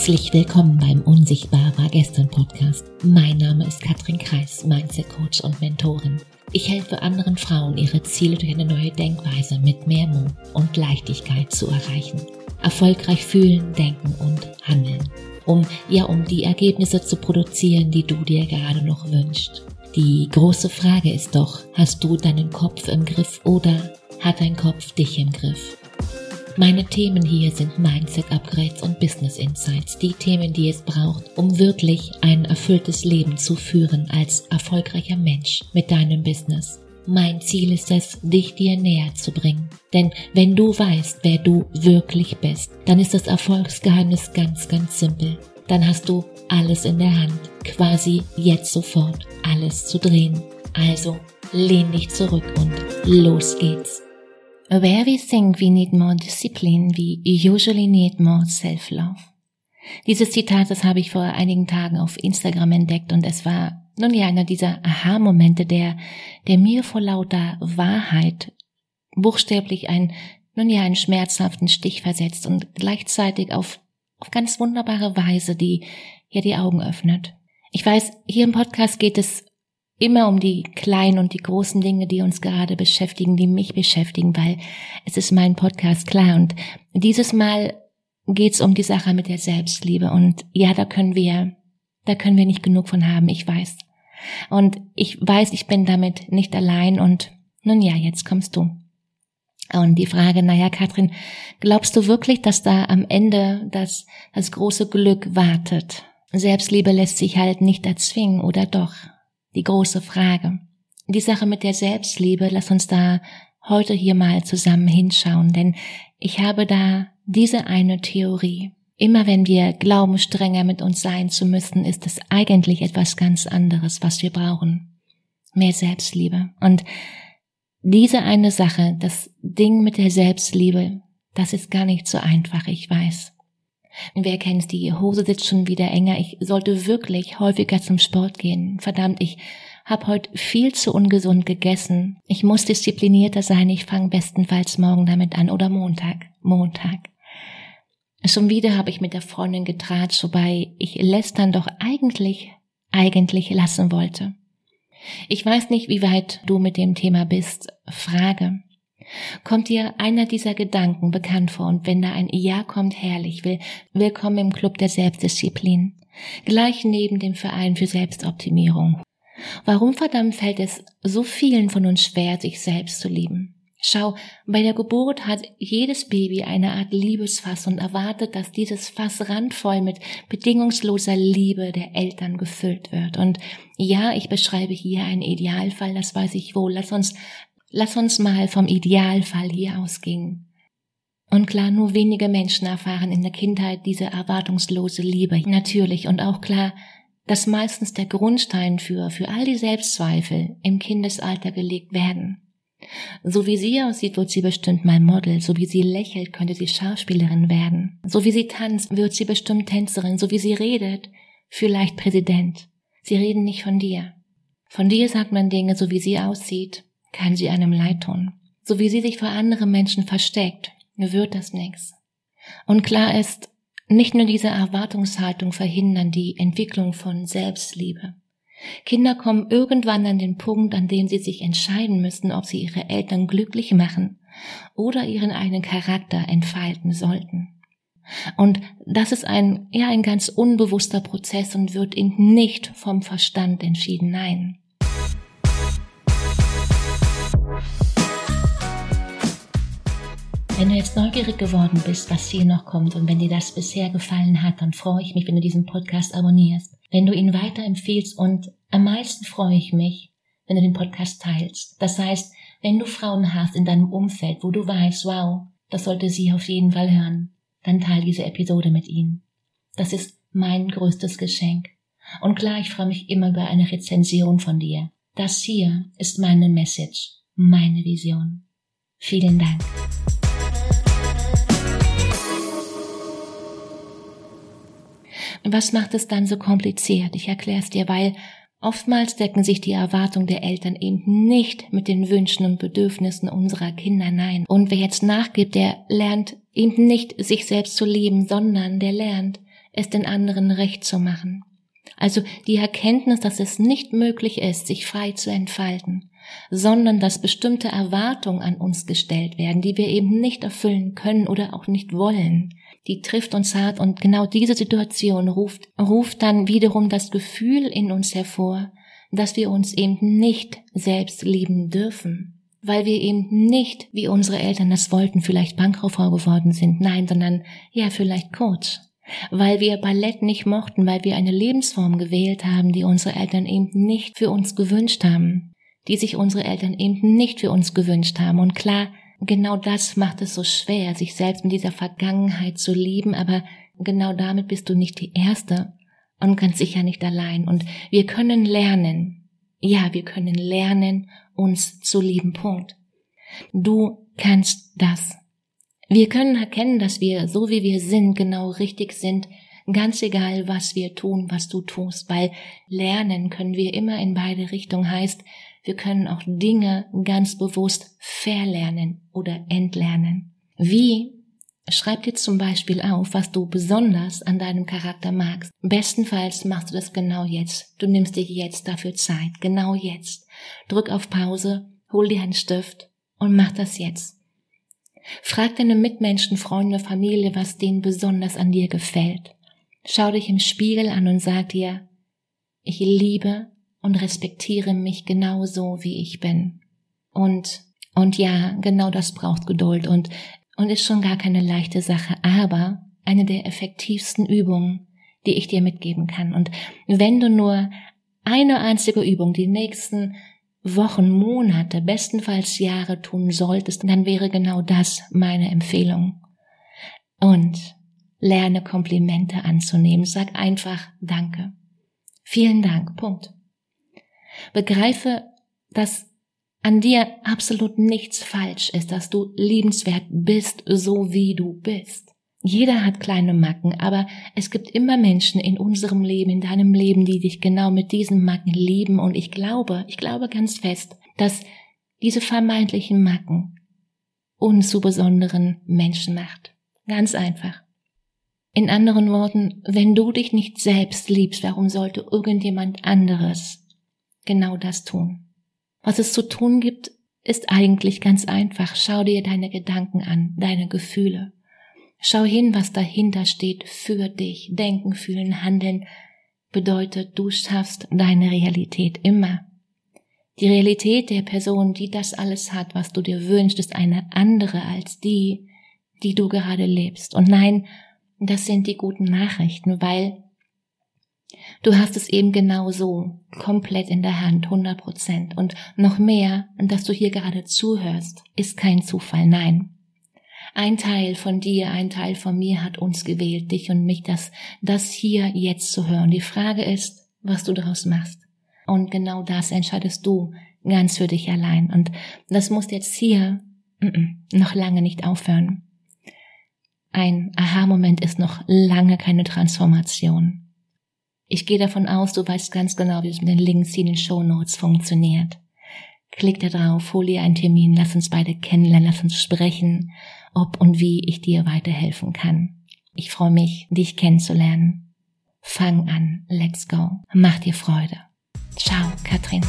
Herzlich willkommen beim Unsichtbar war gestern Podcast. Mein Name ist Katrin Kreis, Mindset Coach und Mentorin. Ich helfe anderen Frauen, ihre Ziele durch eine neue Denkweise mit mehr Mut und Leichtigkeit zu erreichen. Erfolgreich fühlen, denken und handeln. Um, ja, um die Ergebnisse zu produzieren, die du dir gerade noch wünschst. Die große Frage ist doch, hast du deinen Kopf im Griff oder hat dein Kopf dich im Griff? Meine Themen hier sind Mindset Upgrades und Business Insights, die Themen, die es braucht, um wirklich ein erfülltes Leben zu führen als erfolgreicher Mensch mit deinem Business. Mein Ziel ist es, dich dir näher zu bringen. Denn wenn du weißt, wer du wirklich bist, dann ist das Erfolgsgeheimnis ganz, ganz simpel. Dann hast du alles in der Hand, quasi jetzt sofort alles zu drehen. Also lehn dich zurück und los geht's. Where we think we need more discipline, we usually need more self-love. Dieses Zitat, das habe ich vor einigen Tagen auf Instagram entdeckt und es war nun ja einer dieser Aha-Momente, der, der mir vor lauter Wahrheit buchstäblich ein, nun ja, einen schmerzhaften Stich versetzt und gleichzeitig auf, auf ganz wunderbare Weise, die ja die Augen öffnet. Ich weiß, hier im Podcast geht es immer um die kleinen und die großen Dinge, die uns gerade beschäftigen, die mich beschäftigen, weil es ist mein Podcast klar. Und dieses Mal geht's um die Sache mit der Selbstliebe. Und ja, da können wir, da können wir nicht genug von haben, ich weiß. Und ich weiß, ich bin damit nicht allein und nun ja, jetzt kommst du. Und die Frage, naja, Katrin, glaubst du wirklich, dass da am Ende das, das große Glück wartet? Selbstliebe lässt sich halt nicht erzwingen, oder doch? Die große Frage. Die Sache mit der Selbstliebe, lass uns da heute hier mal zusammen hinschauen, denn ich habe da diese eine Theorie. Immer wenn wir glauben, strenger mit uns sein zu müssen, ist es eigentlich etwas ganz anderes, was wir brauchen. Mehr Selbstliebe. Und diese eine Sache, das Ding mit der Selbstliebe, das ist gar nicht so einfach, ich weiß. Wer kennt's, die Hose sitzt schon wieder enger. Ich sollte wirklich häufiger zum Sport gehen. Verdammt, ich hab heute viel zu ungesund gegessen. Ich muss disziplinierter sein. Ich fange bestenfalls morgen damit an oder Montag. Montag. Schon wieder habe ich mit der Freundin getratscht, wobei ich lästern doch eigentlich, eigentlich lassen wollte. Ich weiß nicht, wie weit du mit dem Thema bist. Frage. Kommt dir einer dieser Gedanken bekannt vor und wenn da ein Ja kommt, herrlich, will, willkommen im Club der Selbstdisziplin. Gleich neben dem Verein für Selbstoptimierung. Warum verdammt fällt es so vielen von uns schwer, sich selbst zu lieben? Schau, bei der Geburt hat jedes Baby eine Art Liebesfass und erwartet, dass dieses Fass randvoll mit bedingungsloser Liebe der Eltern gefüllt wird. Und ja, ich beschreibe hier einen Idealfall, das weiß ich wohl. Lass uns Lass uns mal vom Idealfall hier ausgehen. Und klar, nur wenige Menschen erfahren in der Kindheit diese erwartungslose Liebe. Natürlich und auch klar, dass meistens der Grundstein für, für all die Selbstzweifel im Kindesalter gelegt werden. So wie sie aussieht, wird sie bestimmt mal Model. So wie sie lächelt, könnte sie Schauspielerin werden. So wie sie tanzt, wird sie bestimmt Tänzerin. So wie sie redet, vielleicht Präsident. Sie reden nicht von dir. Von dir sagt man Dinge, so wie sie aussieht kann sie einem leid tun. So wie sie sich vor anderen Menschen versteckt, wird das nichts. Und klar ist, nicht nur diese Erwartungshaltung verhindern die Entwicklung von Selbstliebe. Kinder kommen irgendwann an den Punkt, an dem sie sich entscheiden müssen, ob sie ihre Eltern glücklich machen oder ihren eigenen Charakter entfalten sollten. Und das ist ein, ja, ein ganz unbewusster Prozess und wird eben nicht vom Verstand entschieden, nein. Wenn du jetzt neugierig geworden bist, was hier noch kommt und wenn dir das bisher gefallen hat, dann freue ich mich, wenn du diesen Podcast abonnierst, wenn du ihn weiterempfiehlst und am meisten freue ich mich, wenn du den Podcast teilst. Das heißt, wenn du Frauen hast in deinem Umfeld, wo du weißt, wow, das sollte sie auf jeden Fall hören, dann teile diese Episode mit ihnen. Das ist mein größtes Geschenk. Und klar, ich freue mich immer über eine Rezension von dir. Das hier ist meine Message, meine Vision. Vielen Dank. Was macht es dann so kompliziert? Ich erkläre es dir, weil oftmals decken sich die Erwartungen der Eltern eben nicht mit den Wünschen und Bedürfnissen unserer Kinder. Nein. Und wer jetzt nachgibt, der lernt eben nicht sich selbst zu lieben, sondern der lernt, es den anderen recht zu machen. Also die Erkenntnis, dass es nicht möglich ist, sich frei zu entfalten, sondern dass bestimmte Erwartungen an uns gestellt werden, die wir eben nicht erfüllen können oder auch nicht wollen. Die trifft uns hart und genau diese Situation ruft, ruft dann wiederum das Gefühl in uns hervor, dass wir uns eben nicht selbst lieben dürfen, weil wir eben nicht, wie unsere Eltern das wollten, vielleicht Bankkauffrau geworden sind, nein, sondern ja, vielleicht Coach weil wir Ballett nicht mochten, weil wir eine Lebensform gewählt haben, die unsere Eltern eben nicht für uns gewünscht haben, die sich unsere Eltern eben nicht für uns gewünscht haben. Und klar, genau das macht es so schwer, sich selbst mit dieser Vergangenheit zu lieben, aber genau damit bist du nicht die Erste und ganz sicher nicht allein. Und wir können lernen, ja, wir können lernen, uns zu lieben. Punkt. Du kannst das. Wir können erkennen, dass wir, so wie wir sind, genau richtig sind, ganz egal, was wir tun, was du tust, weil lernen können wir immer in beide Richtungen heißt, wir können auch Dinge ganz bewusst verlernen oder entlernen. Wie? Schreib dir zum Beispiel auf, was du besonders an deinem Charakter magst. Bestenfalls machst du das genau jetzt. Du nimmst dir jetzt dafür Zeit, genau jetzt. Drück auf Pause, hol dir einen Stift und mach das jetzt. Frag deine Mitmenschen, Freunde, Familie, was denen besonders an dir gefällt. Schau dich im Spiegel an und sag dir, ich liebe und respektiere mich genau so, wie ich bin. Und, und ja, genau das braucht Geduld und, und ist schon gar keine leichte Sache, aber eine der effektivsten Übungen, die ich dir mitgeben kann. Und wenn du nur eine einzige Übung die nächsten Wochen, Monate, bestenfalls Jahre tun solltest, dann wäre genau das meine Empfehlung. Und lerne Komplimente anzunehmen. Sag einfach Danke. Vielen Dank. Punkt. Begreife, dass an dir absolut nichts falsch ist, dass du liebenswert bist, so wie du bist. Jeder hat kleine Macken, aber es gibt immer Menschen in unserem Leben, in deinem Leben, die dich genau mit diesen Macken lieben. Und ich glaube, ich glaube ganz fest, dass diese vermeintlichen Macken uns zu besonderen Menschen macht. Ganz einfach. In anderen Worten, wenn du dich nicht selbst liebst, warum sollte irgendjemand anderes genau das tun? Was es zu tun gibt, ist eigentlich ganz einfach. Schau dir deine Gedanken an, deine Gefühle. Schau hin, was dahinter steht für dich. Denken, fühlen, handeln bedeutet, du schaffst deine Realität immer. Die Realität der Person, die das alles hat, was du dir wünschst, ist eine andere als die, die du gerade lebst. Und nein, das sind die guten Nachrichten, weil du hast es eben genau so, komplett in der Hand, 100 Prozent. Und noch mehr, dass du hier gerade zuhörst, ist kein Zufall, nein. Ein Teil von dir, ein Teil von mir hat uns gewählt, dich und mich, das, das hier jetzt zu hören. Die Frage ist, was du daraus machst. Und genau das entscheidest du ganz für dich allein. Und das muss jetzt hier noch lange nicht aufhören. Ein Aha-Moment ist noch lange keine Transformation. Ich gehe davon aus, du weißt ganz genau, wie es mit den Links in den Show Notes funktioniert. Klick da drauf, hol dir einen Termin, lass uns beide kennenlernen, lass uns sprechen ob und wie ich dir weiterhelfen kann. Ich freue mich, dich kennenzulernen. Fang an, let's go. Mach dir Freude. Ciao, Katrin.